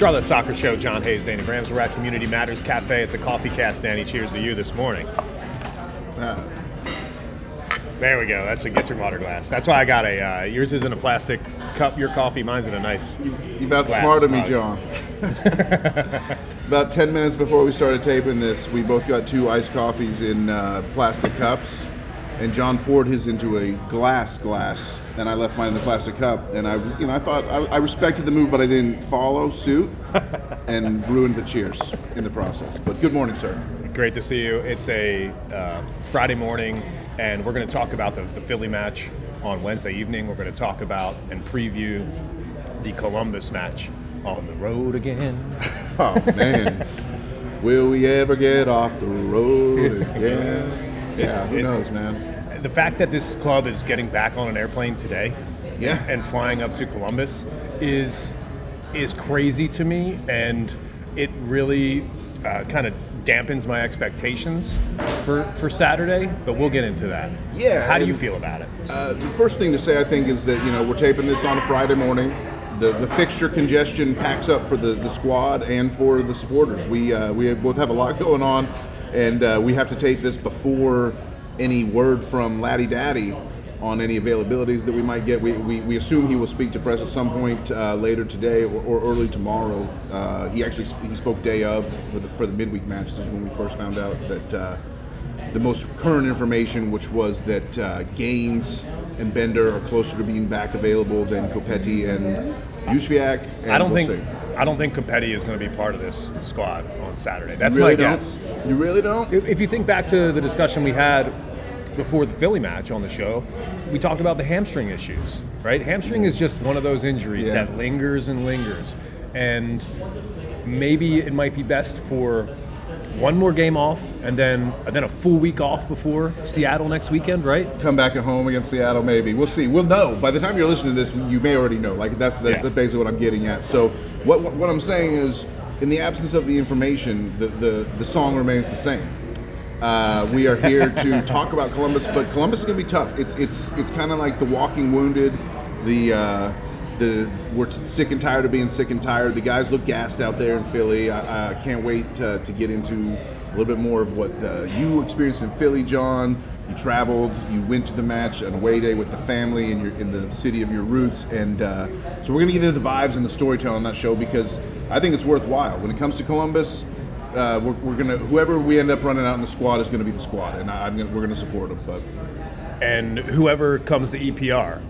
Charlotte Soccer Show, John Hayes, Danny Brams. We're at Community Matters Cafe. It's a coffee cast, Danny. Cheers to you this morning. Uh, There we go. That's a get your water glass. That's why I got a. Uh, yours is in a plastic cup. Your coffee, mine's in a nice. you about Glass smarted me. John. about 10 minutes before we started taping this, we both got two iced coffees in uh, plastic cups. And John poured his into a glass glass, and I left mine in the plastic cup. And I was, you know, I thought I, I respected the move, but I didn't follow suit, and ruined the cheers in the process. But good morning, sir. Great to see you. It's a uh, Friday morning, and we're going to talk about the, the Philly match on Wednesday evening. We're going to talk about and preview the Columbus match on the road again. Oh man, will we ever get off the road again? Yeah, who it- knows, man? The fact that this club is getting back on an airplane today Yeah. and flying up to Columbus is is crazy to me, and it really uh, kind of dampens my expectations for for Saturday. But we'll get into that. Yeah, How do you feel about it? Uh, the first thing to say, I think, is that you know we're taping this on a Friday morning. The, the fixture congestion packs up for the, the squad and for the supporters. We uh, we both have a lot going on, and uh, we have to tape this before any word from Laddie Daddy on any availabilities that we might get. We, we, we assume he will speak to press at some point uh, later today or, or early tomorrow. Uh, he actually sp- he spoke day of for the for the midweek matches when we first found out that. Uh, the most current information, which was that uh, Gaines and Bender are closer to being back available than Copetti and Jóźwiak. and I don't we'll think see. I don't think Copetti is going to be part of this squad on Saturday. That's really my don't? guess. You really don't? If, if you think back to the discussion we had before the Philly match on the show, we talked about the hamstring issues, right? Hamstring is just one of those injuries Yeah. that lingers and lingers. And maybe it might be best for one more game off and then and then a full week off before Seattle next weekend, right? Come back at home against Seattle, maybe. We'll see. We'll know. By the time you're listening to this, you may already know. Like that's that's Yeah. basically what I'm getting at. So what what, I'm saying is, in the absence of the information, the the, the song remains the same. Uh, we are here to talk about Columbus, but Columbus is going to be tough. It's it's it's kind of like the walking wounded, the uh, the we're sick and tired of being sick and tired. The guys look gassed out there in Philly. I, I can't wait to, to get into a little bit more of what uh, you experienced in Philly, John. You traveled, you went to the match, an away day with the family in your in the city of your roots, and uh, so we're gonna get into the vibes and the storytelling on that show because I think it's worthwhile when it comes to Columbus uh, we're, we're gonna whoever we end up running out in the squad is gonna be the squad, and I, gonna, we're gonna support them. But And whoever comes to EPR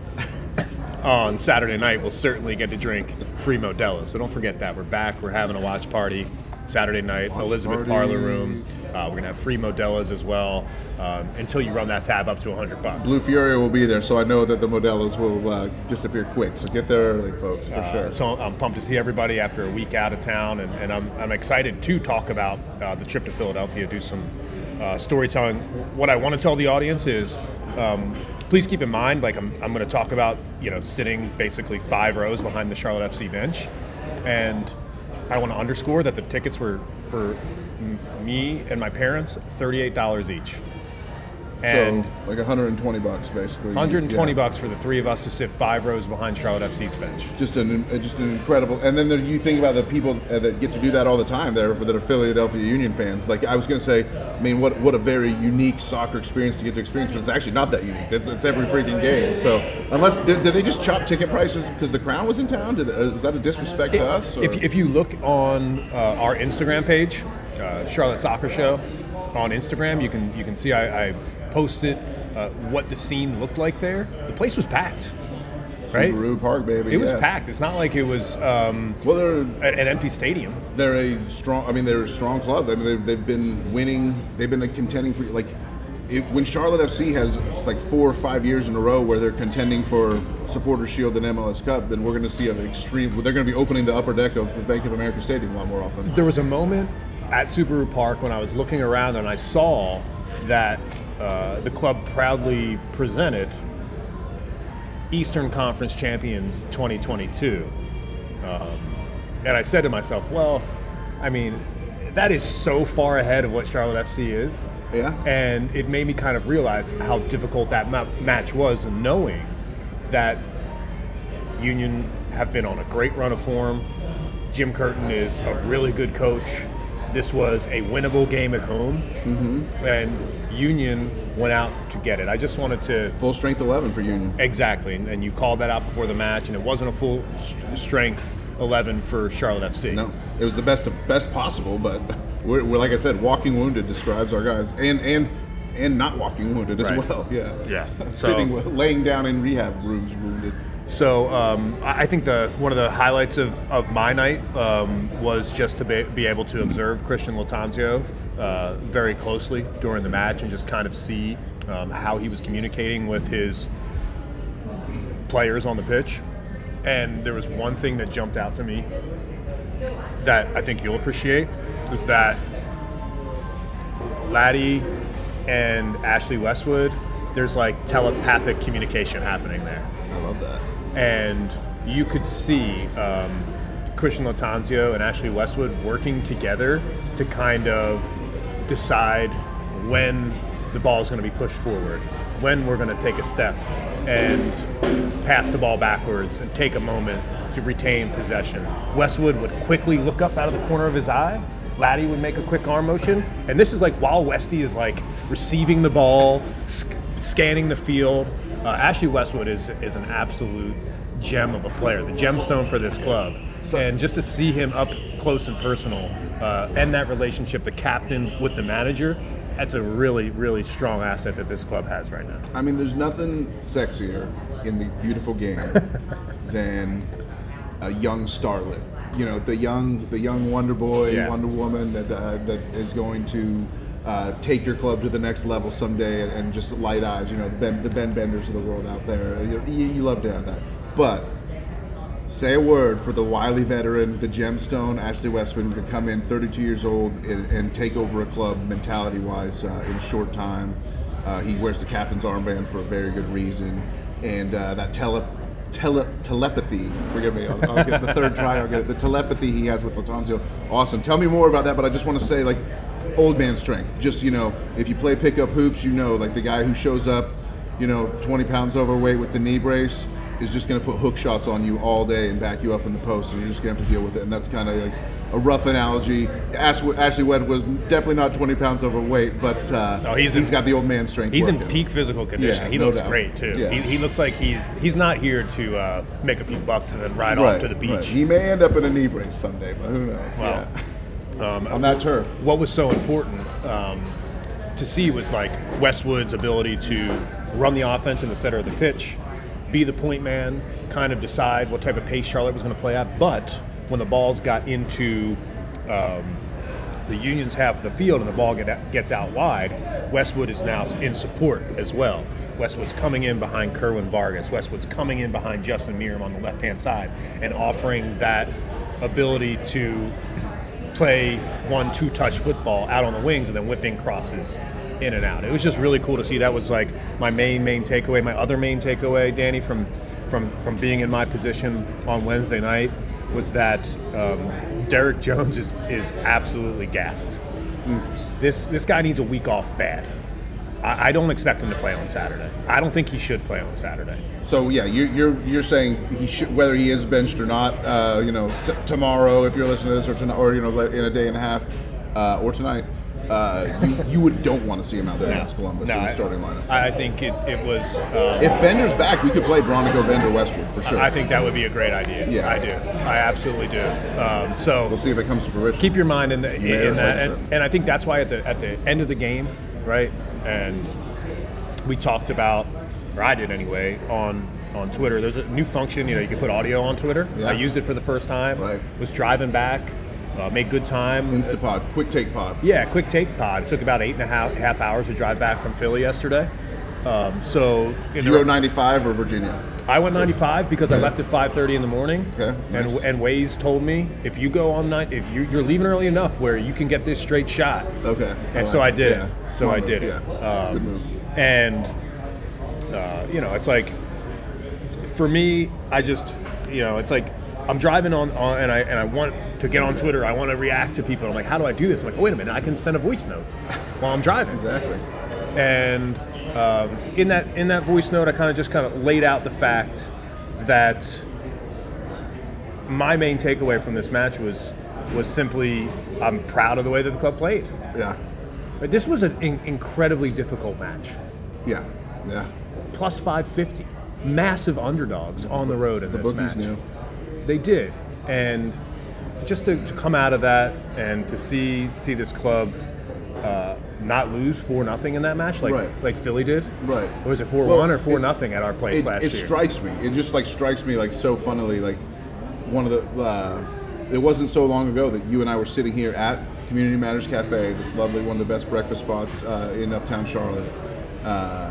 on Saturday night will certainly get to drink free Modelo. So don't forget that. We're back. We're having a watch party Saturday night, Elizabeth party. Parlor Room. Uh, we're going to have free Modelos as well um, until you run that tab up to 100 bucks. Blue Fury will be there, so I know that the Modelos will uh, disappear quick. So get there early, folks, for Uh, sure. So I'm pumped to see everybody after a week out of town, and, and I'm, I'm excited to talk about uh, the trip to Philadelphia, do some uh, storytelling. What I want to tell the audience is, um, please keep in mind, like I'm, I'm going to talk about, you know, sitting basically five rows behind the Charlotte FC bench, and I want to underscore that the tickets were for me and my parents $38 each. And so like 120 bucks, basically. 120 Yeah. bucks for the three of us to sit five rows behind Charlotte FC's bench. Just an uh, just an incredible. And then there, you think about the people uh, that get to do that all the time. There that are Philadelphia Union fans. Like I was going to say, I mean, what what a very unique soccer experience to get to experience. But it's actually not that unique. It's, it's every freaking game. So unless did, did they just chop ticket prices because the Crown was in town? Did, uh, was that a disrespect to us? Or? If, if you look on uh, our Instagram page, uh, Charlotte Soccer Show, on Instagram, you can you can see I, I posted uh, what the scene looked like there. The place was packed, right? Subaru Park, baby. It was packed. It's not like it was um, Well, they're an empty stadium. they're a strong. I mean, they're a strong club. I mean, they've, they've been winning. They've been like, contending for like. It, when Charlotte FC has like four or five years in a row where they're contending for Supporter Shield and MLS Cup, then we're going to see an extreme. They're going to be opening the upper deck of the Bank of America Stadium a lot more often. There was a moment at Subaru Park when I was looking around and I saw that uh, the club proudly presented Eastern Conference Champions 2022. Um, and I said to myself, well, I mean, that is so far ahead of what Charlotte FC is. Yeah. And it made me kind of realize how difficult that ma- match was, knowing that Union have been on a great run of form. Jim Curtin is a really good coach. This was a winnable game at home, mm-hmm. and Union went out to get it. I just wanted to Full strength 11 for Union. exactly, and, and you called that out before the match, and it wasn't a full strength 11 for Charlotte FC. No, it was the best best possible, but we're, we're like I said, walking wounded describes our guys, and and and not walking wounded as Right. well. Yeah, Yeah. sitting, laying down in rehab rooms wounded. So um, I think the one of the highlights of, of my night um, was just to be, be able to observe Christian Lattanzio uh, very closely during the match and just kind of see um, how he was communicating with his players on the pitch. And there was one thing that jumped out to me that I think you'll appreciate is that Laddie and Ashley Westwood, there's like telepathic communication happening there I love that. And you could see um, Christian Lattanzio and Ashley Westwood working together to kind of decide when the ball is going to be pushed forward, when we're going to take a step and pass the ball backwards and take a moment to retain possession. Westwood would quickly look up out of the corner of his eye. Laddie would make a quick arm motion, and this is like while Westy is like receiving the ball, sc- scanning the field. Uh, Ashley Westwood is is an absolute gem of a player, the gemstone for this club. and just to see him up close and personal, uh, and that relationship, the captain with the manager, that's a really, really strong asset that this club has right now. I mean, there's nothing sexier in the beautiful game than a young starlet. You know, the young, the young Wonder Boy, Yeah. Wonder Woman that uh, that is going to uh, take your club to the next level someday, and, and just light eyes. You know, the Ben, the Ben Benders of the world out there. You, you, love to have that, but. Say a word for the wily veteran, the gemstone, Ashley Westman, who could come in 32 years old and, and take over a club mentality wise uh, in a short time. Uh, he wears the captain's armband for a very good reason. And uh, that tele, tele, telepathy, forgive me, I'll, I'll get the third try, I'll get it. The telepathy he has with Lattanzio, awesome. Tell me more about that, but I just want to say, like, old man strength. Just, you know, if you play pickup hoops, you know, like the guy who shows up, you know, 20 pounds overweight with the knee brace is just going to put hook shots on you all day and back you up in the post, and you're just going to have to deal with it. And that's kind of like a rough analogy. Ashley, Ashley Webb was definitely not 20 pounds overweight, but uh, No, he's he's in- got the old man strength. He's in peak physical condition. Yeah, he no looks doubt. great too. Yeah. He, he looks like he's he's not here to uh, make a few bucks and then ride Right, off to the beach. right. He may end up in a knee brace someday, but who knows? Well, yeah. Um, on that turf. what was so important um, to see was like Westwood's ability to run the offense in the center of the pitch, be the point man, kind of decide what type of pace Charlotte was going to play at. But when the balls got into um, the Union's half of the field and the ball get, gets out wide, Westwood is now in support as well. Westwood's coming in behind Kerwin Vargas. Westwood's coming in behind Justin Meram on the left hand side and offering that ability to play one two touch football out on the wings and then whipping crosses in and out. It was just really cool to see. That was like my main main takeaway. My other main takeaway, Danny, from from from being in my position on Wednesday night was that um, Derek Jones is is absolutely gassed. This this guy needs a week off bad. I, I don't expect him to play on Saturday. I don't think he should play on Saturday. So yeah, you're, you're you're saying he should whether he is benched or not. Uh, you know, t- tomorrow if you're listening to this, or tonight, or you know, in a day and a half, uh, or tonight, uh, you, you would don't want to see him out there against Columbus in the starting lineup. I, I think it, it was. Um, If Bender's back, we could play Bronico Bender Westwood for sure. I think that would be a great idea. Yeah. I do. I absolutely do. Um, so we'll see if it comes to fruition. keep your mind in, the, Yeah, in that, and, and I think that's why at the at the end of the game, right? And we talked about, or I did anyway, on on Twitter. There's a new function. You know, you can put audio on Twitter. Yeah. I used it for the first time. Right. Was driving back, uh, made good time. Instapod, quick take pod. Yeah, quick take pod. It took about eight and a half half hours to drive back from Philly yesterday. Um, so in Did the- you go 95 or Virginia? I went 95 because I left at 5:30 in the morning. Okay, And nice. and Waze told me if you go on night, if you, you're leaving early enough where you can get this straight shot. Okay. And I so I did. Yeah. So Smart I move, did it. Yeah. Um, Good move. And uh, you know, it's like for me, I just you know, it's like I'm driving on, on and I and I want to get on Twitter. I want to react to people. I'm like, how do I do this? I'm like, oh, wait a minute, I can send a voice note while I'm driving Exactly. and um, in that in that voice note, I kind of just kind of laid out the fact that my main takeaway from this match was was simply I'm proud of the way that the club played. Yeah. But this was an in- incredibly difficult match. Yeah. Yeah. Plus 550, massive underdogs on the road in The this match. knew. They did, and just to, to come out of that and to see see this club uh, not lose four nothing in that match, like Right. like Philly did. Right. Or was it four Well, one or four it- nothing at our place It, last it year? It strikes me. It just like strikes me like so funnily. Like one of the. Uh, it wasn't so long ago that you and I were sitting here at Community Matters Cafe, this lovely one of the best breakfast spots uh, in Uptown Charlotte, uh,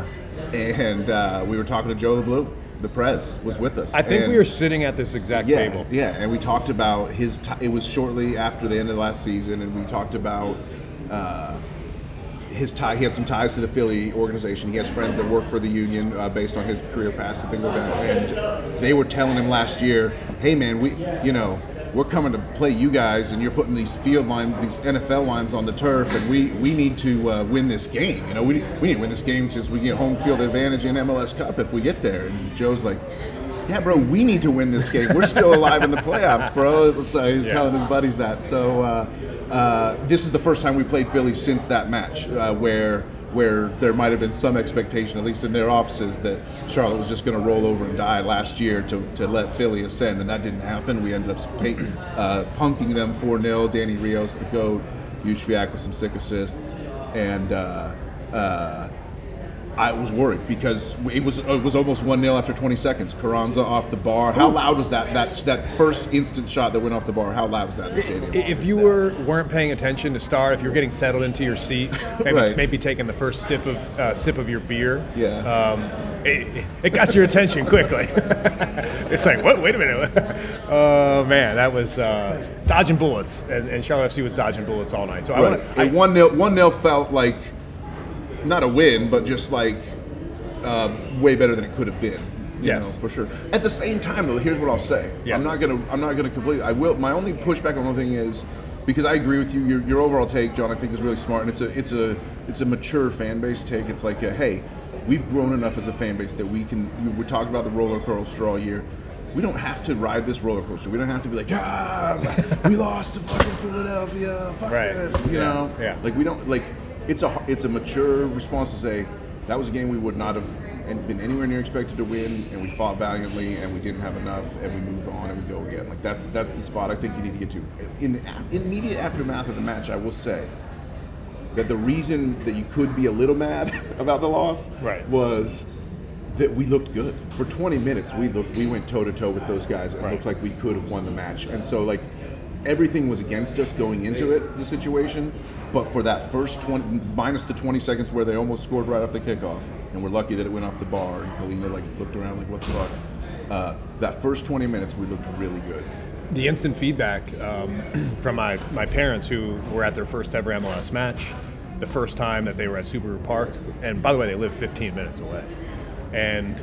and uh, we were talking to Joe the Blue. The Prez was with us. I think And- we were sitting at this exact yeah, table. Yeah, and we talked about his. T- it was shortly after the end of the last season, and we talked about uh, his tie. He had some ties to the Philly organization. He has friends that work for the union uh, based on his career past and things like that. And they were telling him last year, "Hey, man, we, you know." We're coming to play you guys, and you're putting these field line, these NFL lines on the turf, and we, we need to uh, win this game. You know, we, we need to win this game since we get home field advantage in MLS Cup if we get there. And Joe's like, yeah, bro, we need to win this game. We're still alive in the playoffs, bro. So he's Yeah. telling his buddies that. So uh, uh, this is the first time we played Philly since that match, uh, where where there might have been some expectation, at least in their offices, that Charlotte was just going to roll over and die last year to, to let Philly ascend, and that didn't happen. We ended up uh, punking them 4 0. Danny Rios, the GOAT, Jóźwiak with some sick assists, and uh, uh, I was worried because it was it was almost one 0 after 20 seconds. Carranza off the bar. How loud was that? That that first instant shot that went off the bar. How loud was that in the stadium? If you were weren't paying attention to start, if you're getting settled into your seat, maybe, Right. maybe taking the first sip of uh, sip of your beer, Yeah. um, it, it got your attention quickly. it's like, what? Wait a minute. oh man, that was uh, dodging bullets, and, and Charlotte FC was dodging bullets all night. So I want one 0 one 0 felt like not a win, but just like uh, way better than it could have been. You Yes. know, for sure. At the same time, though, here's what I'll say. Yes. I'm not gonna. I'm not gonna completely. I will. My only pushback on one thing is because I agree with you. Your, your overall take, John, I think is really smart, and it's a it's a it's a mature fan base take. It's like, a, hey, we've grown enough as a fan base that we can. we- We're talking about the roller coaster all year. We don't have to ride this roller coaster. We don't have to be like, ah, we lost to fucking Philadelphia. Fuck Right. this. You Yeah. know. Yeah. Like we don't like. It's a it's a mature response to say that was a game we would not have and been anywhere near expected to win, and we fought valiantly, and we didn't have enough, and we move on and we go again. Like that's that's the spot I think you need to get to. In the immediate aftermath of the match, I will say that the reason that you could be a little mad about the loss Right. was that we looked good for 20 minutes. We looked, we went toe to toe with those guys, and Right. it looked like we could have won the match. And so, like, everything was against us going into it, the situation. But for that first 20, minus the 20 seconds where they almost scored right off the kickoff, and we're lucky that it went off the bar, and Kahlina like looked around like, what the fuck? Uh, that first 20 minutes, we looked really good. the instant feedback um, from my, my parents who were at their first ever MLS match, the first time that they were at Subaru Park, and by the way, they live 15 minutes away. And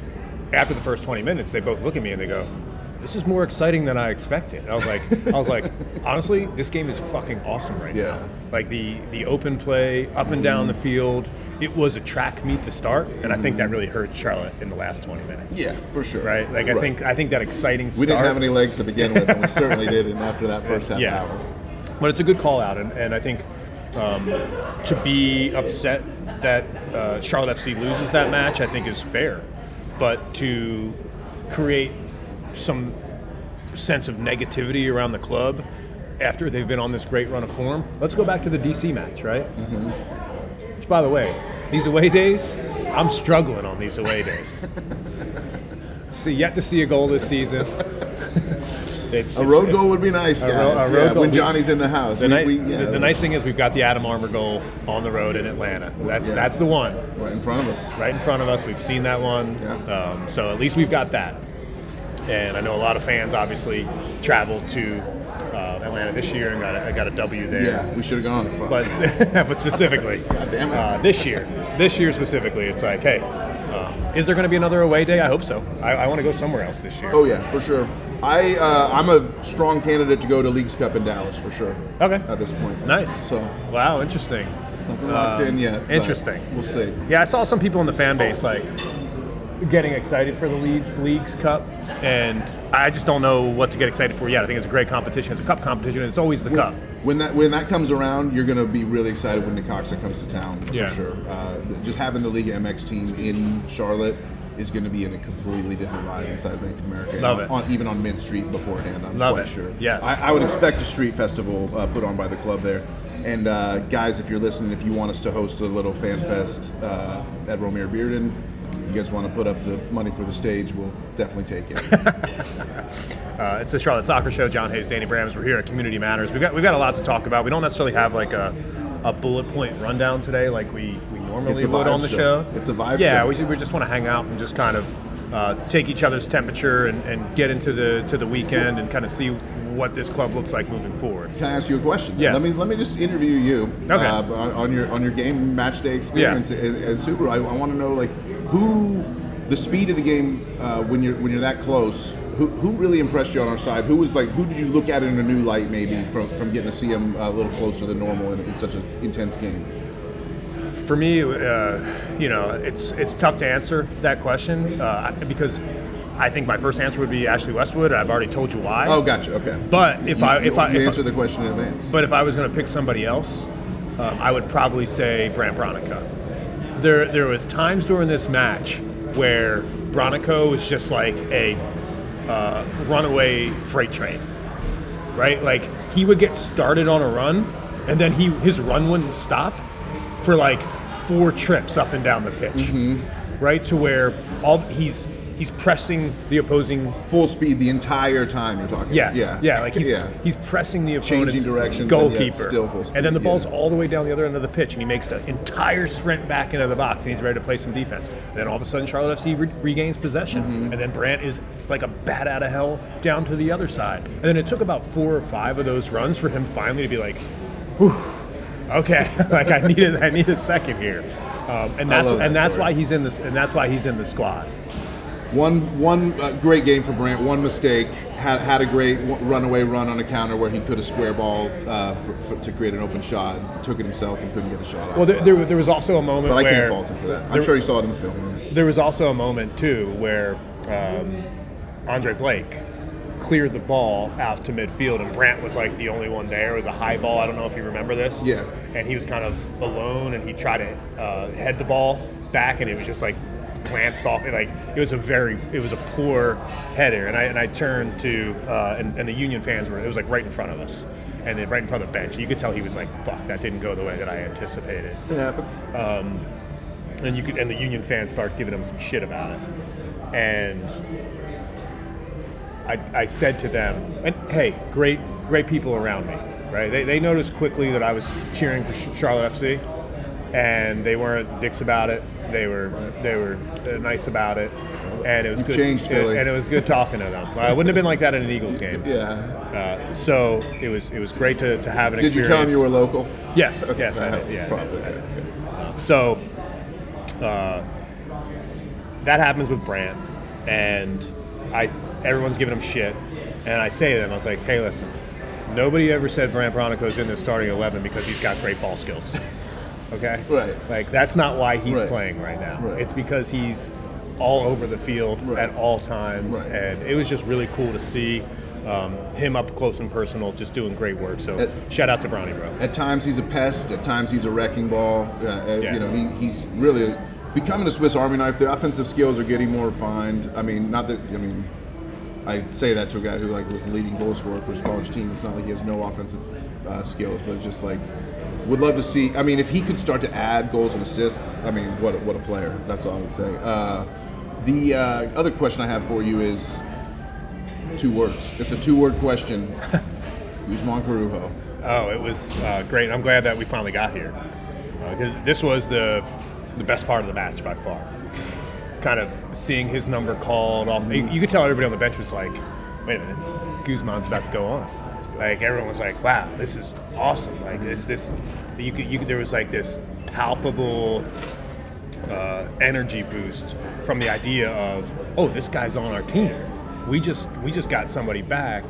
after the first 20 minutes, they both look at me and they go, "This is more exciting than I expected." And I was like, "I was like, honestly, this game is fucking awesome right Yeah. now. Like the the open play, up and down the field. It was a track meet to start, and I think that really hurt Charlotte in the last 20 minutes. Yeah, for sure. Right. Like I think I think that exciting. Start, We didn't have any legs to begin with, and we certainly didn't after that first half Yeah. hour. But it's a good call out, and, and I think um, to be upset that uh, Charlotte FC loses that match, I think is fair. But to create some sense of negativity around the club after they've been on this great run of form, let's go back to the DC match, right? Mm-hmm. Which, by the way, these away days, I'm struggling on these away days. see, yet to see a goal this season. it's A it's- road goal would be nice, A guys. a road yeah, goal when Johnny's in the house. The, We- ni- we- the, yeah, the nice thing is we've got the Adam Armour goal on the road in Atlanta. That's Yeah. that's the one right in front of us. right in front of us. We've seen that one, um, so at least we've got that. And I know a lot of fans obviously traveled to uh, Atlanta this year and got a, got a W there. Yeah, we should have gone. But but specifically, damn it. uh, this year, this year specifically, it's like, hey, um, is there going to be another away day? I hope so. I, I want to go somewhere else this year. Oh yeah, for sure. I uh, I'm a strong candidate to go to Leagues Cup in Dallas for sure. Okay. At this point. Nice. So wow, interesting. nothing locked Um, in yet. interesting. We'll see. Yeah, I saw some people in the fan base like getting excited for the league, league's cup, and I just don't know what to get excited for yet. I think it's a great competition. It's a cup competition, and it's always the cup. When that when that comes around, you're going to be really excited when Necaxa comes to town for Yeah. sure. Uh, just having the Liga MX team in Charlotte is going to be in a completely different vibe inside Bank of America. Love it. on- even on Mint Street beforehand, I'm Love quite it. sure. Yes. I, I would expect a street festival uh, put on by the club there. And uh, guys, if you're listening, if you want us to host a little fan fest uh, at Romare Bearden, you guys want to put up the money for the stage, we'll definitely take it. Uh, it's the Charlotte Soccer Show. John Hayes, Danny Brams. We're here at Community Matters. We've got we've got a lot to talk about. We don't necessarily have like a, a bullet point rundown today, like we, we normally would on the show. show. It's a vibe show. Yeah, show. we, we just want to hang out and just kind of uh, take each other's temperature and, and get into the to the weekend and kind of see what this club looks like moving forward. Can I ask you a question? Yes. Let me let me just interview you Okay. uh, on, on your on your game match day experience at, at Subaru. I, I want to know like who the speed of the game uh, when you're when you're that close. Who, who really impressed you on our side? Who was like who did you look at in a new light maybe from, from getting to see him a little closer than normal in, in such an intense game? For me, uh, you know, it's it's tough to answer that question uh, because I think my first answer would be Ashley Westwood. I've already told you why. Oh, gotcha. Okay. But if I you, if I you if I- answer the question in advance. But if I was going to pick somebody else, um, I would probably say Brant Bronico. There, there was times during this match where Bronico was just like a uh, runaway freight train, right? Like he would get started on a run, and then he his run wouldn't stop for like four trips up and down the pitch, right? To where all he's he's pressing the opposing Full speed the entire time you're talking. Yes. Yeah. Yeah. Like he's yeah. he's pressing the Changing opponent's directions and goalkeeper, full speed, and then the ball's yeah. all the way down the other end of the pitch, and he makes the entire sprint back into the box, and he's ready to play some defense. And then all of a sudden, Charlotte FC re- regains possession, Mm-hmm. and then Brant is like a bat out of hell down to the other side. And then it took about four or five of those runs for him finally to be like, Whew, okay, like I needed I need a second here. Um, and that's love that and that's why he's in this and that's why he's in the squad. One one uh, great game for Brant. One mistake. Had had a great runaway run on a counter where he could have square ball uh, for, for, to create an open shot. Took it himself and couldn't get the shot. off. Well, there, there, there was also a moment but I can't fault him for that. I'm there- sure he saw it in the film. There was also a moment too where um, Andre Blake cleared the ball out to midfield, and Brant was like the only one there. It was a high ball. I don't know if you remember this. Yeah. And he was kind of alone, and he tried to uh, head the ball back, and it was just like glanced off. Like it was a very, it was a poor header. And I and I turned to, uh, and, and the Union fans were. It was like right in front of us. And then right in front of the bench, you could tell he was like, "Fuck, that didn't go the way that I anticipated." It happens. and you could and the union fans start giving him some shit about it and I, I said to them and hey great great people around me right they, they noticed quickly that i was cheering for charlotte fc and they weren't dicks about it they were they were uh, nice about it and it was good changed, Philly. and it was good talking to them i wouldn't have been like that in an eagles game yeah. uh, so it was it was great to, to have an Did you experience tell him you were local? yes yes I did, yeah, probably. I did. So uh, that happens with Brant, and I everyone's giving him shit, and I say to them, I was like, hey, listen, nobody ever said Brant Bronico's in the starting eleven because he's got great ball skills. Okay, Right. Like that's not why he's Right. playing right now. Right. It's because he's all over the field Right. at all times, and it was just really cool to see. Um, him up close and personal, just doing great work. So, At- shout out to Bronny, bro. At times he's a pest. At times he's a wrecking ball. Uh, uh, Yeah. You know, he, he's really becoming a Swiss Army knife. The offensive skills are getting more refined. I mean, not that. I mean, I say that to a guy who like was the leading goal scorer for his college team. It's not like he has no offensive uh, skills, but just like would love to see. I mean, if he could start to add goals and assists, I mean, what a, what a player. That's all I would say. Uh, the uh, other question I have for you is two words. It's a two-word question. Guzman Corujo. Oh, it was uh, great. I'm glad that we finally got here. Uh, this was the the best part of the match by far. Kind of seeing his number called off. You, you could tell everybody on the bench was like, "Wait a minute, Guzman's about to go on." Like everyone was like, "Wow, this is awesome!" Like this, this. You could, you could, there was like this palpable uh, energy boost from the idea of, "Oh, this guy's on our team. We just we just got somebody back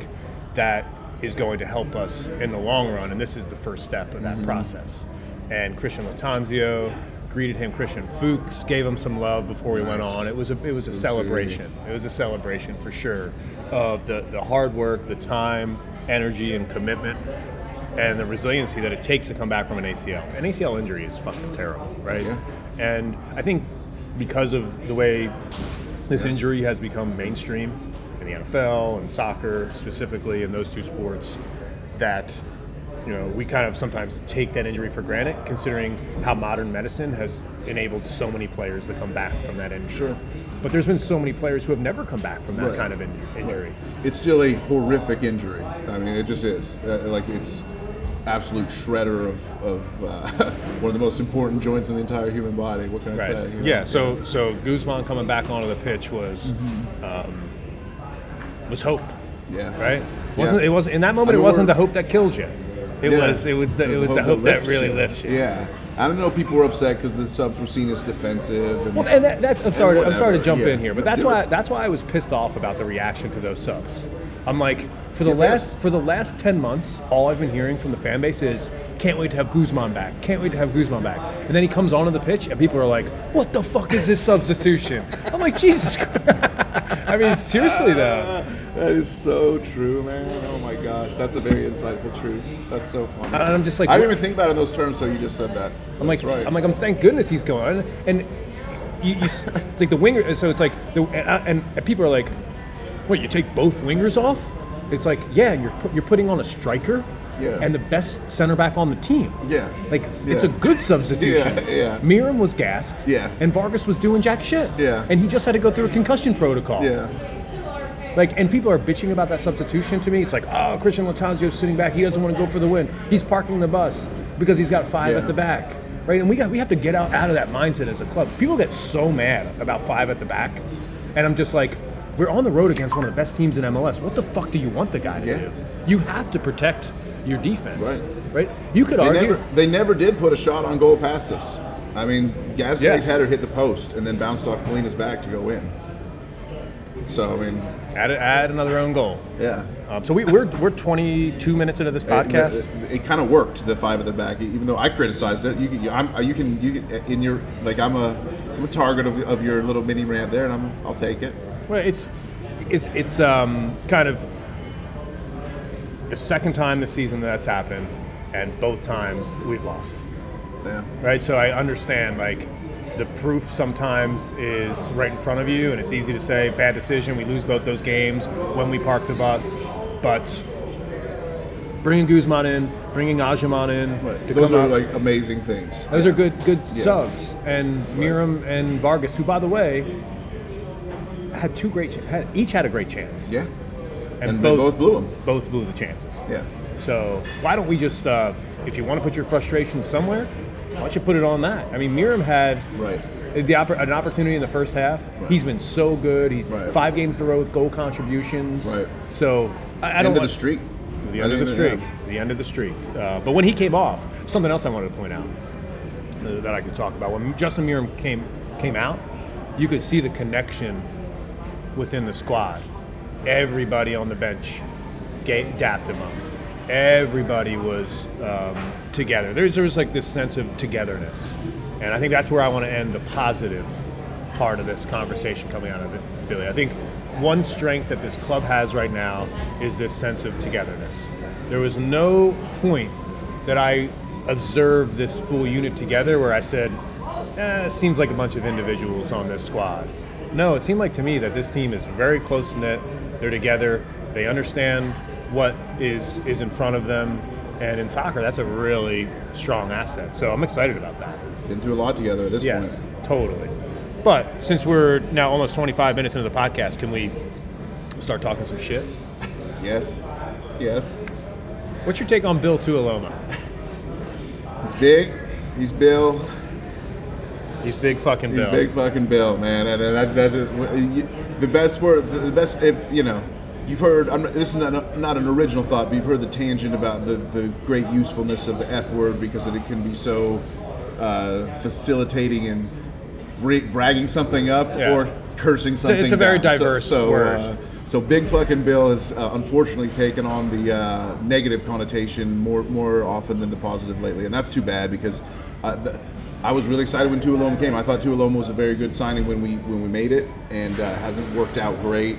that is going to help us in the long run, and this is the first step of that process." And Christian Lattanzio greeted him. Christian Fuchs gave him some love before he went on. It was a it was a Oopsie. celebration. It was a celebration for sure of the the hard work, the time, energy, and commitment, and the resiliency that it takes to come back from an ACL. An ACL injury is fucking terrible, right? Yeah. And I think because of the way this injury has become mainstream in the NFL and soccer specifically in those two sports, that you know we kind of sometimes take that injury for granted, considering how modern medicine has enabled so many players to come back from that injury. Sure. But there's been so many players who have never come back from that Right. kind of in- injury. It's still a horrific injury. I mean, it just is. Uh, like it's absolute shredder of, of uh, one of the most important joints in the entire human body. What can I Right. say? you know? Yeah. So so Guzman coming back onto the pitch was Mm-hmm. um, was hope. Yeah. Right. wasn't It wasn't in that moment. I mean, it wasn't the hope that kills you. It Yeah. was. It was the. It There's was the hope that lifts really you. lifts you. Yeah. I don't know. People were upset because the subs were seen as defensive. And, Well, and that, that's. I'm sorry. I'm sorry to jump yeah. in here, but that's why. That's why I was pissed off about the reaction to those subs. I'm like, for the last for the last ten months, all I've been hearing from the fan base is, "Can't wait to have Guzman back. Can't wait to have Guzman back." And then he comes onto the pitch, and people are like, "What the fuck is this substitution?" I'm like, Jesus. Christ. I mean, seriously though. That is so true, man. Oh my gosh, that's a very insightful truth. That's so funny. And I'm just like, I didn't even think about it in those terms until you just said that. I'm like, right. I'm like, I'm thank goodness he's gone. And you, you, it's like the winger. So it's like the and, and, people are like, what? You take both wingers off? It's like, yeah, you're put, you're putting on a striker. Yeah. And the best center back on the team. Yeah. Like it's a good substitution. Yeah, yeah. Meram was gassed. Yeah. And Vargas was doing jack shit. Yeah. And he just had to go through a concussion protocol. yeah. Like, and people are bitching about that substitution to me. It's like, oh, Christian Lattanzio's sitting back. He doesn't want to go for the win. He's parking the bus because he's got five Yeah. at the back, right? And we got we have to get out, out of that mindset as a club. People get so mad about five at the back, and I'm just like, we're on the road against one of the best teams in MLS. What the fuck do you want the guy to Yeah. do? You have to protect your defense, Right. right? You could They argue. never, they never did put a shot on goal past us. I mean, Gazdag Yes. had her hit the post and then bounced off Kahlina's back to go in. So I mean, Add, add another own goal. yeah. Um, so we, we're we're 22 minutes into this podcast. It, it, kind of worked the five at the back, even though I criticized it. You can, you, I'm, you can, you can, in your like, I'm a, I'm a target of, of your little mini rant there, and I'm, I'll take it. Well, it's it's it's um, kind of the second time this season that's happened, and both times we've lost. Yeah. Right, so I understand like the proof sometimes is right in front of you, and it's easy to say bad decision. We lose both those games when we park the bus, but bringing Guzman in, bringing Agyemang in, to Those are out- like amazing things. those are good good Yeah. subs. And Meram and Vargas, who by the way had two great, had, each had a great chance. Yeah. and, And they both blew 'em. Both blew the chances. Yeah. So why don't we just, uh, if you want to put your frustration somewhere, why don't you put it on that? I mean, Meram had Right. the oppor- an opportunity in the first half. He's been so good. He's Right. five games in a row with goal contributions. Right. So I, I End don't of the streak. the end of the streak. The end of the streak. Uh, but when he came off, something else I wanted to point out uh, that I could talk about. When Justin Meram came came out, you could see the connection within the squad. Everybody on the bench ga- dapped him up. Everybody was um, together. There's there was like this sense of togetherness, and I think that's where I want to end the positive part of this conversation coming out of it, Billy. I think one strength that this club has right now is this sense of togetherness. There was no point that I observed this full unit together where I said, eh, it seems like a bunch of individuals on this squad. No, it seemed like to me that this team is very close knit. They're together. They understand what is is in front of them, and in soccer, that's a really strong asset. So I'm excited about that. Been through a lot together at this Yes, point. totally. But since we're now almost 25 minutes into the podcast, can we start talking some shit? Yes. Yes. What's your take on Bill Tuiloma? He's big. He's Bill. He's big fucking He's Bill. big fucking Bill, man. And, and that, that, the best word, the best, if you know, you've heard. I'm, this is not, not an original thought, but you've heard the tangent about the, the great usefulness of the F word because it can be so uh, facilitating and bra- bragging something up Yeah. or cursing something. it's a very down. Diverse so, word. Uh, so big fucking Bill has uh, unfortunately taken on the uh, negative connotation more more often than the positive lately, and that's too bad because uh, the, I was really excited when Tuiloma came. I thought Tuiloma was a very good signing when we when we made it, and uh, hasn't worked out great.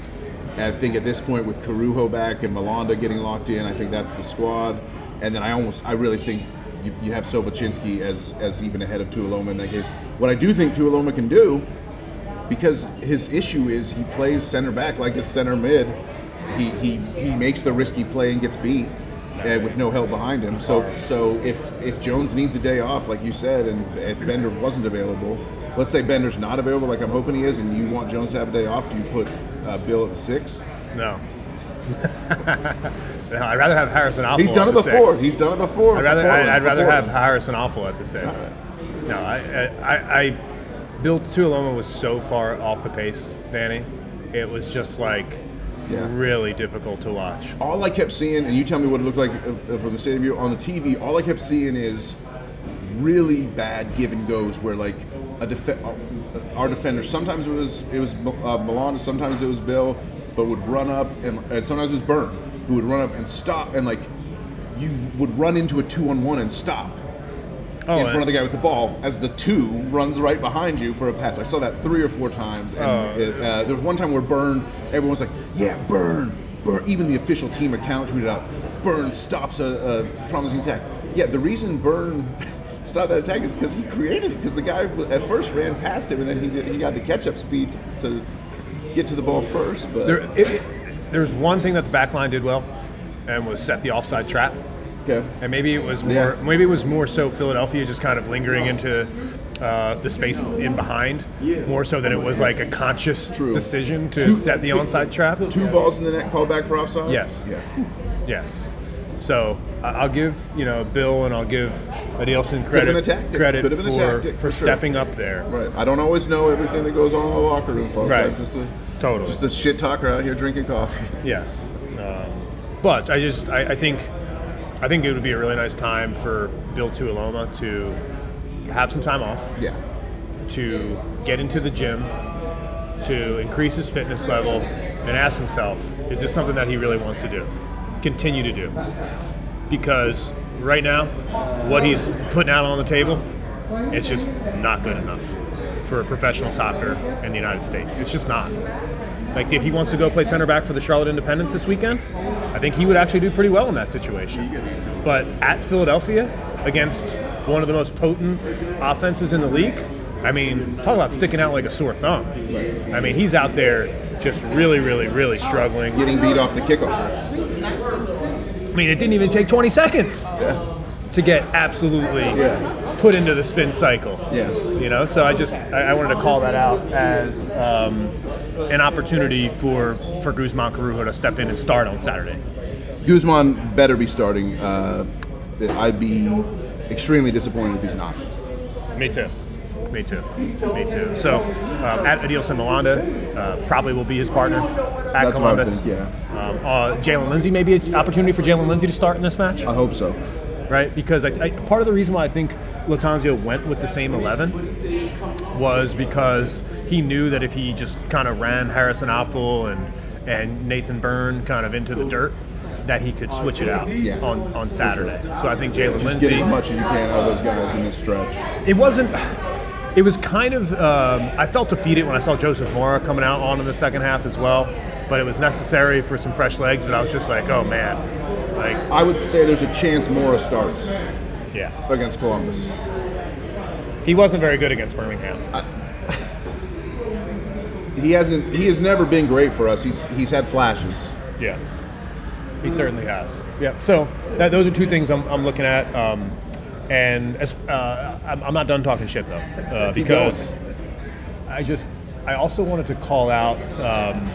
I think at this point, with Corujo back and Malanda getting locked in, I think that's the squad. And then I almost, I really think you, you have Sobociński as as even ahead of Tuiloma in that case. What I do think Tuiloma can do, because his issue is he plays center back like a center mid. He he, he makes the risky play and gets beat. Uh, with no help behind him, so so if if Jones needs a day off, like you said, and if Bender wasn't available, let's say Bender's not available, like I'm hoping he is, and you want Jones to have a day off, do you put uh, Bill at the six? No. no, I'd rather have Harrison Afful. He's done at it the before. six. He's done it before. I'd rather for Portland, I, I'd rather have Harrison Afful at the six. Alright. No, I, I, I, I Bill Tuiloma was so far off the pace, Danny. It was just like Yeah. really difficult to watch. all I kept seeing, and you tell me what it looked like of- of- from the stadium view on the TV. All I kept seeing is really bad give and goes, where like a def- uh, our defender. Sometimes it was it was uh, Milan, sometimes it was Bill, but would run up and, and sometimes it was Byrne who would run up and stop and like you would run into a two on one and stop Oh, in front of the guy with the ball as the two runs right behind you for a pass. I saw that three or four times. And Oh. it, uh, there was one time where Byrne, everyone's like, "Yeah, Byrne, Byrne." Even the official team account tweeted out, "Byrne stops a, a promising attack." Yeah, the reason Byrne stopped that attack is because he created it. Because the guy at first ran past him, and then he did, he got the catch up speed to get to the ball first. But There, it, it, there's one thing that the back line did well, and was set the offside trap. okay, And maybe it was more. Yeah. Maybe it was more so Philadelphia just kind of lingering into uh, the space in behind, more so than it was like a conscious True. decision to Two- set the onside trap. two balls in the net called back for offside. Yes. Yeah. Yes. So I'll give you know Bill and I'll give Adilson been credit a credit Could have been a for tactic, for for sure. stepping up there. Right. I don't always know everything that goes on in the locker room, folks. Right. I'm just a, Totally. just a shit talker out here drinking coffee. Yes. Um, but I just I, I think I think it would be a really nice time for Bill Tuiloma to have some time off, Yeah. to get into the gym, to increase his fitness level, and ask himself, is this something that he really wants to do? Continue to do. Because right now, what he's putting out on the table, it's just not good enough for a professional soccer in the United States. It's just not. Like if he wants to go play center back for the Charlotte Independence this weekend, I think he would actually do pretty well in that situation. But at Philadelphia, against one of the most potent offenses in the league, I mean, talk about sticking out like a sore thumb. I mean, he's out there just really, really, really struggling. Getting beat off the kickoff. I mean, it didn't even take 20 seconds to get absolutely Yeah. put into the spin cycle. Yeah. You know, so I just I, I wanted to call that out as um, an opportunity for for Guzman Corujo to step in and start on Saturday. Guzman better be starting. Uh, I'd be extremely disappointed if he's not. Me too. Me too. Me too. So um, at Adilson Malanda uh, probably will be his partner at That's Columbus. think, yeah. Um, uh, Jaylin Lindsey maybe an opportunity for Jaylin Lindsey to start in this match. I hope so. right? Because I, I, part of the reason why I think Lattanzio went with the same 11 was because he knew that if he just kind of ran Harrison Afful and, and Nathan Byrne kind of into the dirt, that he could switch it out Yeah. on, on Saturday. So I think Jaylin Just get as much as you can out of those guys in this stretch. It wasn't. It was kind of. Um, I felt defeated when I saw Joseph Mora coming out on in the second half as well, but it was necessary for some fresh legs. But I was just like, oh man, like I would say there's a chance Mora starts yeah, against Columbus. he wasn't very good against Birmingham. He hasn't. He has never been great for us. He's he's had flashes. Yeah, he certainly has. Yeah. So that, those are two things I'm, I'm looking at. Um, and as, uh, I'm, I'm not done talking shit though, uh, because I just I also wanted to call out um,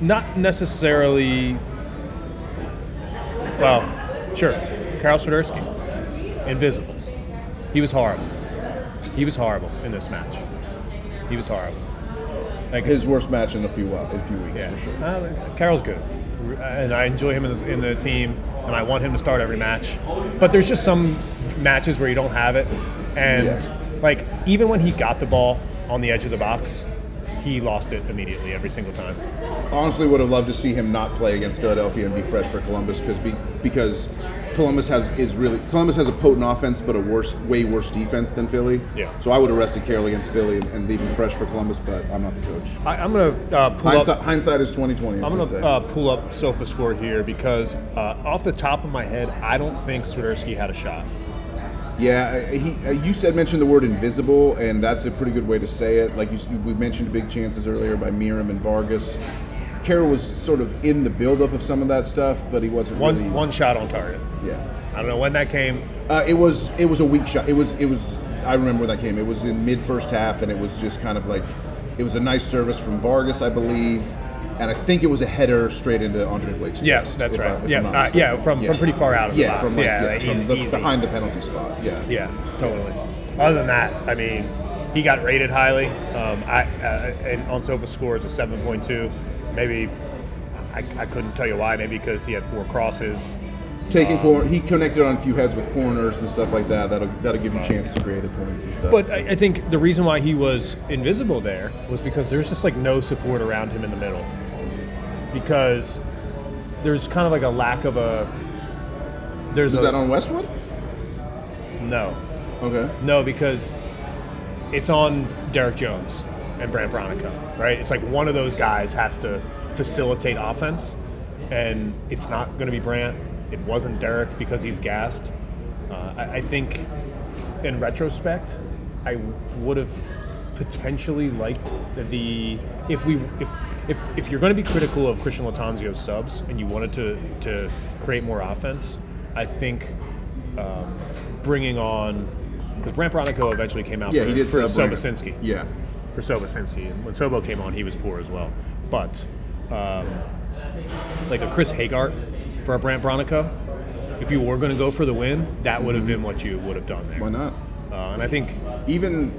not necessarily. Well, sure, Karol Swiderski, invisible. He was horrible. He was horrible in this match. He was horrible. Like His worst match in a few uh, in a few weeks yeah, for sure. uh, Karol's good, and I enjoy him in the, in the team, and I want him to start every match. But there's just some matches where you don't have it, and Yeah. like even when he got the ball on the edge of the box, he lost it immediately every single time. Honestly, would have loved to see him not play against Philadelphia and be fresh for Columbus because be, because Columbus has is really Columbus has a potent offense, but a worse, way worse defense than Philly. Yeah. So I would have rested Karol against Philly and, and leave him fresh for Columbus, but I'm not the coach. I, I'm gonna uh, pull Hindsight, up. hindsight is 2020. I'm gonna uh, pull up Sofa score here because uh, off the top of my head, I don't think Swiderski had a shot. Yeah, uh, he, uh, you said mentioned the word invisible, and that's a pretty good way to say it. Like you, we mentioned big chances earlier by Meram and Vargas. Carroll was sort of in the buildup of some of that stuff, but he wasn't One really. one shot on target. Yeah, I don't know when that came. uh, it was it was a weak shot. It was it was. I remember when that came. It was in mid first half, and it was just kind of like it was a nice service from Vargas, I believe, and I think it was a header straight into Andre Blake's chest. Yes, that's right. I'm yeah, uh, yeah, from from pretty far out of the Yeah, box. from like, yeah, yeah, like, from easy, the, easy. behind the penalty spot. Yeah. Yeah, totally. Other than that, I mean, he got rated highly. Um, I uh, and on Sofa scores a seven point two. Maybe I, I couldn't tell you why. Maybe because he had four crosses. Taking um, corner, he connected on a few heads with corners and stuff like that. That'll that'll give you a chance to create the points and stuff. But I, I think the reason why he was invisible there was because there's just like no support around him in the middle. Because there's kind of like a lack of a. There's is a that on Westwood? no, Okay. no, because it's on Derek Jones and Brandt Bronico, right? It's like one of those guys has to facilitate offense, and it's not going to be Brandt. It wasn't Derek because he's gassed. Uh, I, I think, in retrospect, I would have potentially liked the if we if if, if you're going to be critical of Christian Lattanzio's subs and you wanted to to create more offense, I think um, bringing on because Brandt Bronico eventually came out Yeah, for, he did for sub Brandt. Sobociński Yeah. For Sobociński. And when Sobo came on, he was poor as well. But um, like a Chris Hegardt for a Brandt Bronico, if you were going to go for the win, that would have been what you would have done there. Why not? Uh, and I think Even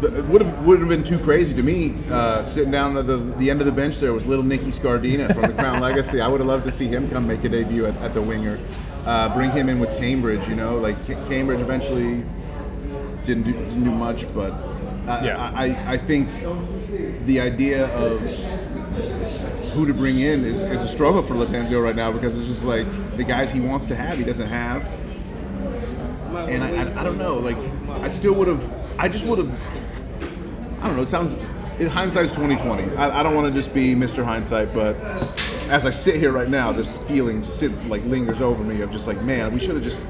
the, it would have would have been too crazy to me. Uh, sitting down at the the end of the bench there was little Nicky Scardina from the Crown Legacy. I would have loved to see him come make a debut at, at the winger. Uh, bring him in with Cambridge. You know, like Ca- Cambridge eventually didn't do, didn't do much, but I, Yeah. I, I, think the idea of who to bring in is, is a struggle for Lattanzio right now because it's just like the guys he wants to have he doesn't have and I, I, I don't know like I still would have I just would have I don't know it sounds it, hindsight's 2020 I, I don't want to just be Mr. Hindsight but as I sit here right now this feeling sit, like lingers over me of just like man we should have just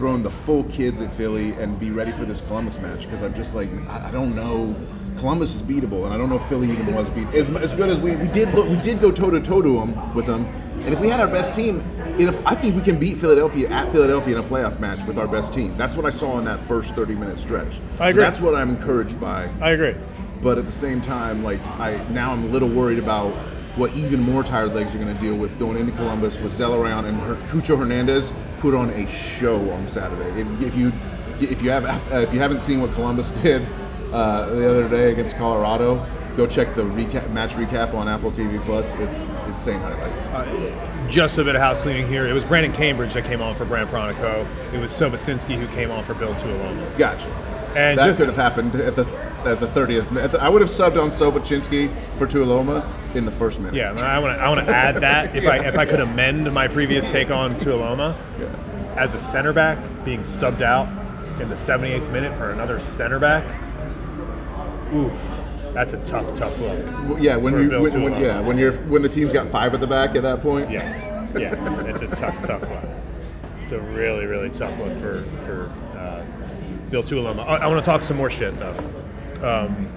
thrown the full kids at Philly and be ready for this Columbus match because I'm just like I, I don't know. Columbus is beatable and I don't know if Philly even was beat as, as good as we, we did look, we did go toe to toe to them with them and if we had our best team in a, I think we can beat Philadelphia at Philadelphia in a playoff match with our best team. That's what I saw in that first 30 minute stretch. I So agree. that's what I'm encouraged by. I agree. but at the same time, like I now I'm a little worried about what even more tired legs you're going to deal with going into Columbus with Zelarayan and Her- Cucho Hernandez put on a show on Saturday. If, if you if you have uh, if you haven't seen what Columbus did uh, the other day against Colorado, go check the recap match recap on Apple TV Plus. It's insane highlights. Just a bit of house cleaning here. It was Brandon Cambridge that came on for Brandt Bronico. It was Sobociński who came on for Bill Tuiloma. Gotcha. And that ju- could have happened at the at the 30th. At the, I would have subbed on Sobociński for Tuiloma in the first minute. Yeah, I want to I want to add that if I if I could amend my previous take on Tuiloma as a center back being subbed out in the 78th minute for another center back. Oof, that's a tough, tough look. Yeah, when For you Bill when, when, yeah when you're when the team's got five at the back at that point. Yes, yeah, it's a tough, tough look. It's a really, really tough look for for Bill Tuiloma. I, I want to talk some more shit though, um,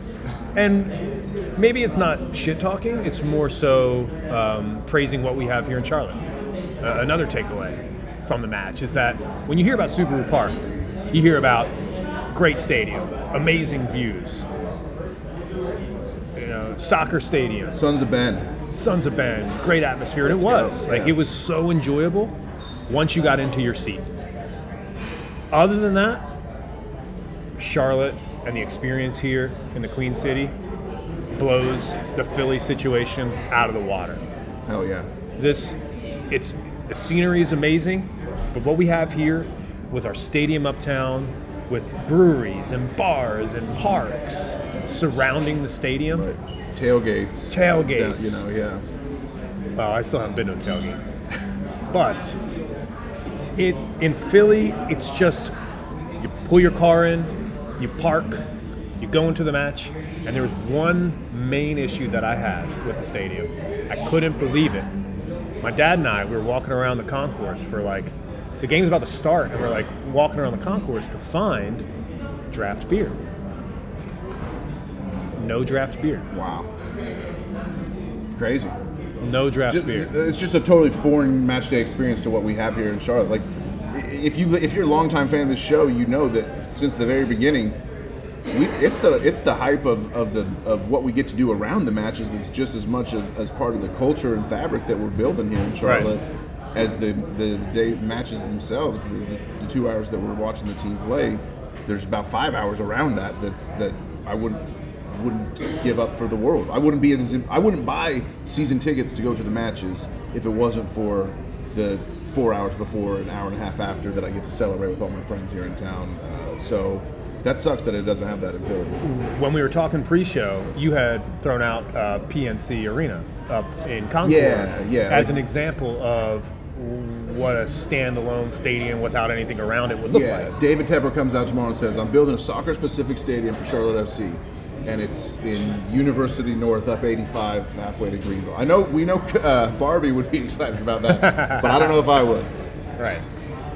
and maybe it's not shit talking. It's more so um, praising what we have here in Charlotte. Uh, another takeaway from the match is that when you hear about Subaru Park, you hear about great stadium, amazing views, you know, soccer stadium, Sons of Ben. Sons of Ben, great atmosphere, and it was like yeah. it was so enjoyable once you got into your seat. Other than that, Charlotte and the experience here in the Queen City blows the Philly situation out of the water. Hell yeah. This, it's the scenery is amazing, but what we have here with our stadium uptown, with breweries and bars and parks surrounding the stadium. Right. Tailgates. Tailgates. You know, yeah. Well, I still haven't been to a tailgate. But it in Philly, it's just you pull your car in, you park, you go into the match, and there was one main issue that I had with the stadium. I couldn't believe it. My dad and I, we were walking around the concourse for like the game's about to start, and we're like walking around the concourse to find draft beer. No draft beer. Wow. Crazy. No draft Ju- beer. It's just a totally foreign match day experience to what we have here in Charlotte. Like, if you if you're a longtime fan of this show, you know that since the very beginning, we, it's the it's the hype of, of the of what we get to do around the matches. That's just as much as, as part of the culture and fabric that we're building here in Charlotte. As the the day matches themselves, the, the two hours that we're watching the team play, there's about five hours around that that's, that I wouldn't wouldn't give up for the world. I wouldn't be as I wouldn't buy season tickets to go to the matches if it wasn't for the four hours before, an hour and a half after that I get to celebrate with all my friends here in town. So that sucks that it doesn't have that in Philly. when we were talking pre-show, you had thrown out uh, PNC Arena up in Concord Yeah, yeah, as an example of what a standalone stadium without anything around it would look yeah, like. David Tepper comes out tomorrow and says, "I'm building a soccer-specific stadium for Charlotte FC." And it's in University North, up 85, halfway to Greenville. I know we know uh, Barbie would be excited about that, but I don't know if I would. Right.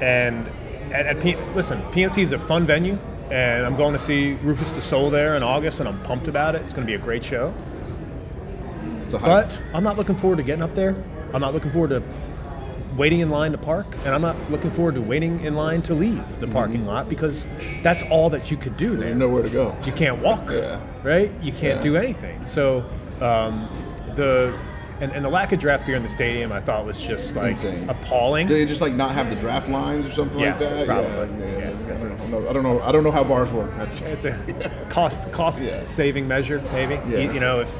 And at, at P- listen, PNC is a fun venue, and I'm going to see Rüfüs Du Sol there in August, and I'm pumped about it. It's going to be a great show. It's a hype. But I'm not looking forward to getting up there. I'm not looking forward to waiting in line to park, and I'm not looking forward to waiting in line to leave the parking lot because that's all that you could do there. There's nowhere to go. You can't walk, Yeah. right? You can't Yeah. do anything. So um, the and, and the lack of draft beer in the stadium, I thought was just like Insane. appalling. Do they just like not have the draft lines or something Yeah, like that? probably. Yeah, Yeah, I, don't know. I don't know. I don't know how bars work. It's a cost cost Yeah. saving measure, maybe. Yeah. You, you know, if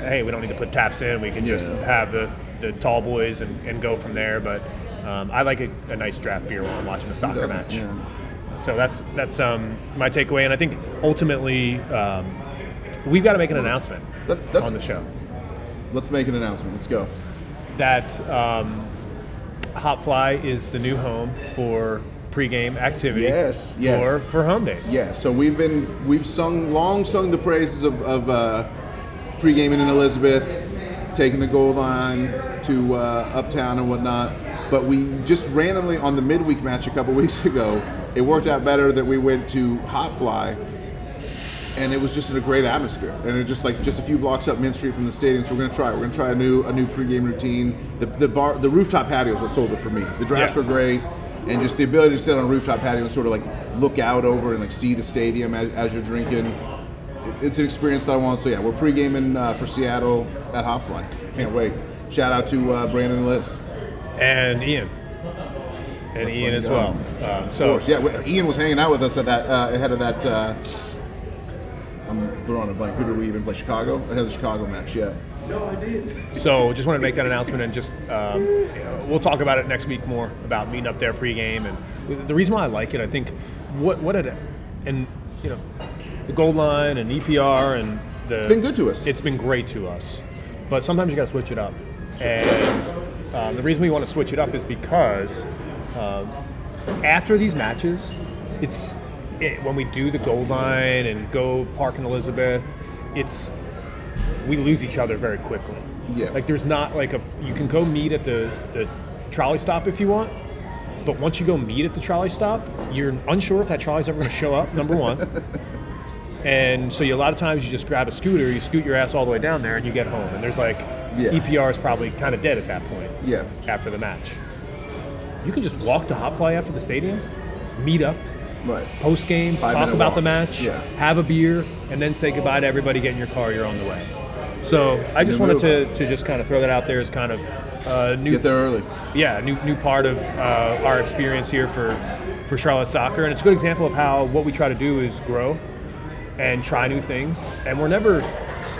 hey, we don't need to put taps in, we can just Yeah. have the, the tall boys and, and go from there. But um, I like a, a nice draft beer while I'm watching a soccer match. Yeah. So that's that's um, my takeaway, and I think ultimately um, we've got to make an announcement That- that's- on the show Let's make an announcement. Let's go. that um, Hopfly is the new home for pregame activity. Yes, yes. for home days. Yeah. So we've been we've sung long sung the praises of, of uh, pre-gaming in Elizabeth, taking the gold line to uh, Uptown and whatnot. But we just randomly on the midweek match a couple weeks ago, it worked out better that we went to Hopfly and it was just in a great atmosphere. And it just like just a few blocks up Main Street from the stadium. So we're gonna try. it. We're gonna try a new a new pregame routine. The the bar the rooftop patio is what sold it for me. The drafts Yeah. were great, and just the ability to sit on a rooftop patio and sort of like look out over and like see the stadium as, as you're drinking. It's an experience that I want. So yeah, we're pre-gaming uh, for Seattle at Hopfly. Can't wait. Shout out to uh, Brandon and Liz. and Ian, and Ian as well. Um, Of so course, yeah. Ian was hanging out with us at that uh, ahead of that. Uh, I'm throwing a blank. Who did we even play? Chicago the Chicago match. Yeah. No, I did. So just wanted to make that announcement and just um, you know, we'll talk about it next week more about meeting up there pregame and the reason why I like it I think what what it and you know the gold line and EPR and the It's been good to us. It's been great to us, but sometimes you got to switch it up. And um, the reason we want to switch it up is because um, after these matches, it's it, when we do the gold line and go Park and Elizabeth, it's we lose each other very quickly. Yeah. Like there's not like a you can go meet at the the trolley stop if you want, but once you go meet at the trolley stop, you're unsure if that trolley's ever going to show up. Number one. And so you, a lot of times you just grab a scooter, you scoot your ass all the way down there, and you get home. And there's like Yeah. EPR is probably kind of dead at that point. Yeah. After the match, you can just walk to Hopfly after the stadium, meet up, Right. post game, talk about walk. the match, Yeah. have a beer, and then say goodbye to everybody. Get in your car. You're on the way. So I just wanted to, to just kind of throw that out there as kind of uh, new Get there early. yeah, new new part of uh, our experience here for for Charlotte soccer, and it's a good example of how what we try to do is grow and try new things. And we're never.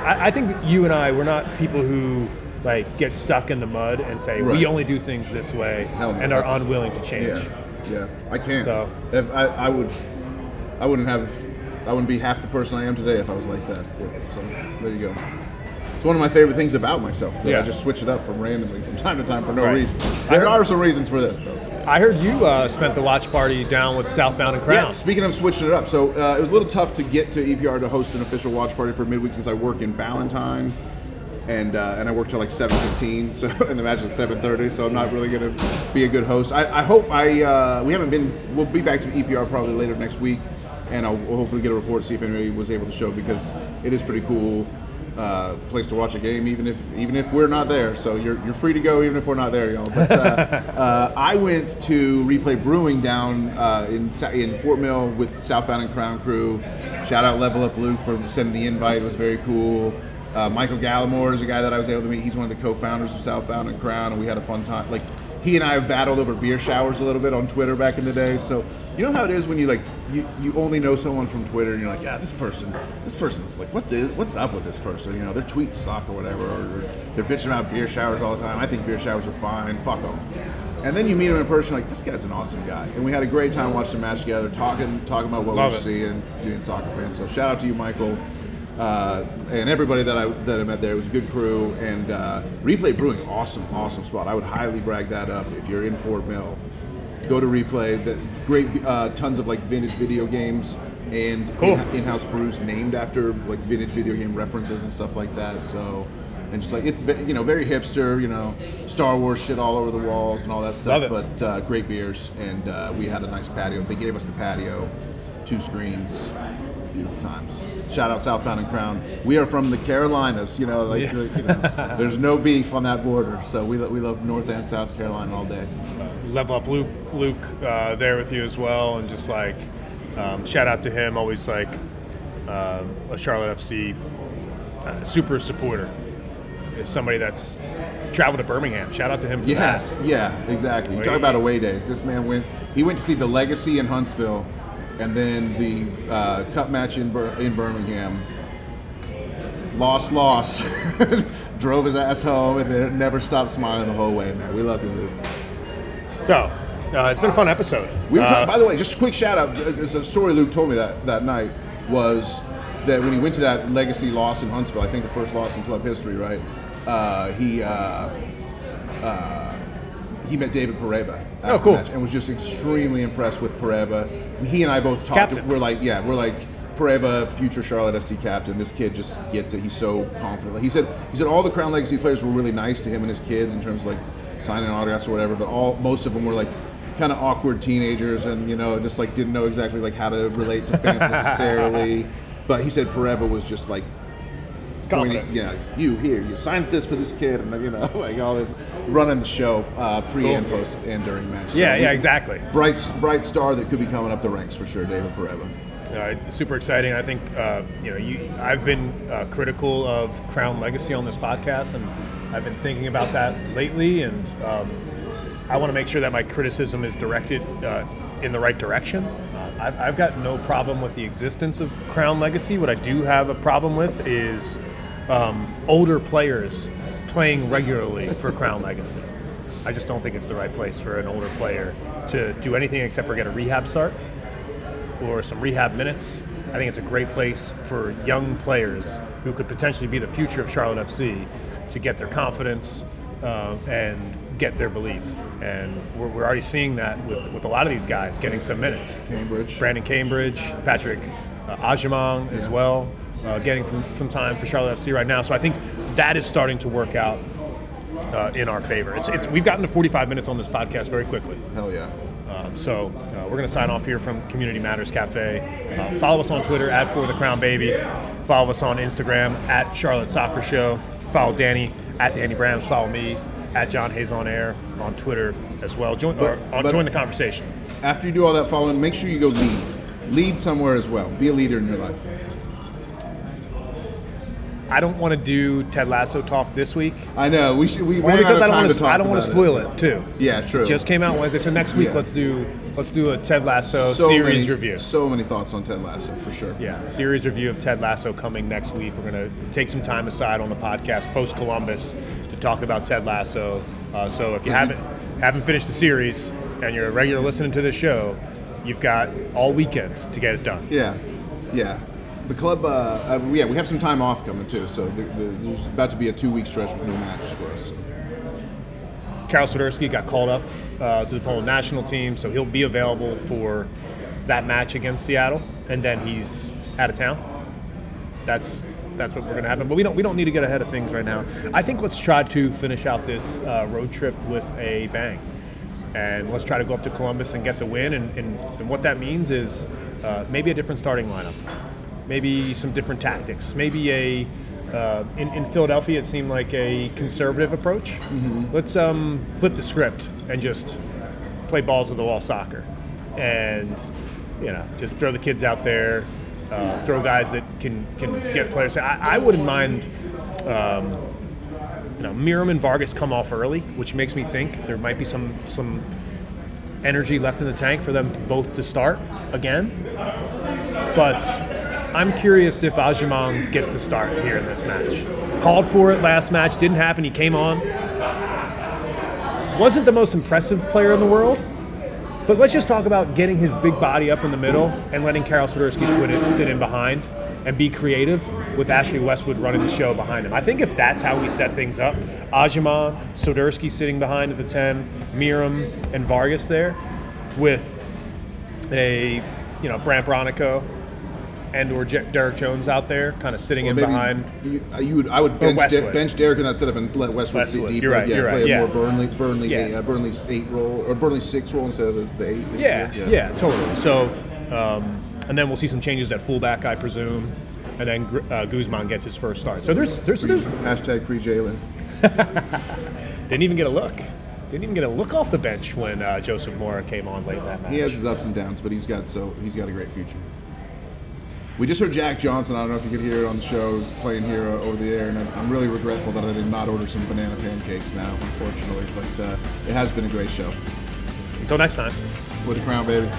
I, I think you and I, we're not people who like get stuck in the mud and say we only do things this way Hell no, and are unwilling to change. Yeah. Yeah. I can't. So- If I, I would, I wouldn't have, I wouldn't be half the person I am today if I was like that. So there you go. It's one of my favorite things about myself that Yeah. I just switch it up from randomly from time to time for no Right. reason. There heard- are some reasons for this though. so. I heard you uh, spent the watch party down with Southbound and Crown. Yeah, speaking of switching it up, so uh, it was a little tough to get to EPR to host an official watch party for midweek since I work in Ballantyne, and uh, and I work till like seven fifteen. So and imagine seven thirty. So I'm not really gonna be a good host. I, I hope I uh, we haven't been. We'll be back to EPR probably later next week, and I'll hopefully get a report see if anybody was able to show because it is pretty cool. Uh, place to watch a game, even if even if we're not there. So you're, you're free to go, even if we're not there, y'all. But uh, uh, I went to Replay Brewing down uh, in in Fort Mill with Southbound and Crown crew. Shout out Level Up Luke for sending the invite. It was very cool. Uh, Michael Gallimore is a guy that I was able to meet. He's one of the co-founders of Southbound and Crown, and we had a fun time. Like he and I have battled over beer showers a little bit on Twitter back in the day. So you know how it is when you like you, you only know someone from Twitter and you're like, yeah, this person, this person's like, what the, what's up with this person? You know, their tweets suck or whatever, or they're bitching about beer showers all the time. I think beer showers are fine. Fuck them. And then you meet him in person, like this guy's an awesome guy, and we had a great time watching the match together, talking talking about what Love we're it. seeing, being soccer fans. So shout out to you, Michael. Uh, and everybody that I that I met there it was a good crew. And uh, Replay Brewing, awesome, awesome spot. I would highly brag that up if you're in Fort Mill. Go to replay. That great uh, tons of like vintage video games and Cool. in- in-house brews named after like vintage video game references and stuff like that. So and just like it's you know very hipster you know star wars shit all over the walls and all that stuff. But uh, great beers. And uh, we had a nice patio. They gave us the patio two screens beautiful times shout out southbound and crown we are from the carolinas you know like Yeah. you know, there's no beef on that border so we, we love north and south carolina all day level up Luke, Luke uh, there with you as well, and just like um, shout out to him, always like uh, a Charlotte FC uh, super supporter. Is somebody that's traveled to Birmingham. Shout out to him. For Yes, that. yeah, exactly. You talk about away days. This man went. He went to see the Legacy in Huntsville, and then the uh, Cup match in Bir- in Birmingham. Lost, loss. Drove his ass home, and then never stopped smiling the whole way. Man, we love you, Luke. So uh, it's been a fun episode. We were Uh, talking, by the way, just a quick shout out. There's a story Luke told me that, that night was that when he went to that legacy loss in Huntsville, I think the first loss in club history, right? Uh, he uh, uh, he met David Pareba. after Oh, cool. match and was just extremely impressed with Pareba. He and I both talked. Captain. We're like, yeah, we're like. Pareba, future Charlotte FC captain. This kid just gets it. He's so confident. Like he said, he said all the Crown Legacy players were really nice to him and his kids in terms of like signing autographs or whatever. But all most of them were like kind of awkward teenagers and you know just like didn't know exactly like how to relate to fans necessarily. But he said Pareba was just like confident. pointing, you know, you here, you signed this for this kid, and you know, like all this running the show uh, pre Cool. and post and during match. So Yeah, we- yeah, exactly. Bright, bright star that could be coming up the ranks for sure, David Pareba. Uh, super exciting. I think uh, you know you. I've been uh, critical of Crown Legacy on this podcast, and I've been thinking about that lately. And um, I want to make sure that my criticism is directed uh, in the right direction. Uh, I've got no problem with the existence of Crown Legacy. What I do have a problem with is um, older players playing regularly for Crown Legacy. I just don't think it's the right place for an older player to do anything except for get a rehab start or some rehab minutes. I think it's a great place for young players who could potentially be the future of Charlotte FC to get their confidence uh, and get their belief. And we're, we're already seeing that with, with a lot of these guys getting some minutes. Cambridge. Brandon Cambridge, Patrick uh, Agyemang as well, uh, getting from, some time for Charlotte FC right now. So I think that is starting to work out uh, in our favor. It's, it's, we've gotten to 45 minutes on this podcast very quickly. Hell yeah. Um, so uh, we're going to sign off here from Community Matters Cafe. Uh, follow us on Twitter at For the Crown Baby. Follow us on Instagram at Charlotte Soccer Show. Follow Danny at Danny Brams. Follow me at John Hayes on Air on Twitter as well. Join, But- uh, but- join the conversation. After you do all that following, make sure you go lead. Lead somewhere as well. Be a leader in your life. I don't want to do Ted Lasso talk this week. I know we should. We ran out because of I don't time want to talk I don't want to spoil it. too. Yeah, true. Just came out Wednesday, so next week Yeah. let's do let's do a Ted Lasso so series many, review. So many thoughts on Ted Lasso for sure. Yeah, series review of Ted Lasso coming next week. We're going to take some time aside on the podcast post Columbus to talk about Ted Lasso. Uh, so if you haven't haven't finished the series and you're a regular listening to this show, you've got all weekend to get it done. Yeah, yeah. The club, uh, uh, yeah, we have some time off coming too, so the, the, there's about to be a two-week stretch with no matches for us. Karol Swiderski got called up uh, to the Poland national team, so he'll be available for that match against Seattle, and then he's out of town. That's that's what we're going to happen. But we don't we don't need to get ahead of things right now. I think let's try to finish out this uh, road trip with a bang, and let's try to go up to Columbus and get the win. And, and, and what that means is uh, maybe a different starting lineup, maybe some different tactics, maybe a uh, in, in, Philadelphia, it seemed like a conservative approach. Mm-hmm. Let's um, flip the script and just play balls of the wall soccer, and you know, just throw the kids out there, uh, throw guys that can can get players. I, I wouldn't mind. Um, you know, Meram and Vargas come off early, which makes me think there might be some some energy left in the tank for them both to start again. But I'm curious if Agyemang gets the start here in this match. Called for it last match, didn't happen. He came on. Wasn't the most impressive player in the world, but let's just talk about getting his big body up in the middle and letting Karol Swiderski sit in behind and be creative with Ashley Westwood running the show behind him. I think if that's how we set things up, Agyemang, Swiderski sitting behind at the 10, Meram, and Vargas there, with a, you know, Brandt Bronico and or Derek Jones out there, kind of sitting in behind. You, you, would, I would bench, De- bench Derek in that setup and let Westwood, Westwood. sit deeper. You're right. Yeah, you're play right. Yeah. more Burnley, Burnley, yeah. uh, Burnley's eight role or Burnley six role instead of the eight. Yeah, yeah, yeah, totally. So, um, and then we'll see some changes at fullback, I presume, and then uh, Guzman gets his first start. So there's there's, free, there's hashtag free Jaylin. Didn't even get a look. Didn't even get a look off the bench when uh, Joseph Mora came on late that match. He has his ups and downs, but he's got so he's got a great future. We just heard Jack Johnson. I don't know if you could hear it on the shows playing here uh, over the air, and I'm really regretful that I did not order some banana pancakes now, unfortunately. But uh, it has been a great show. Until next time. With the crown, baby.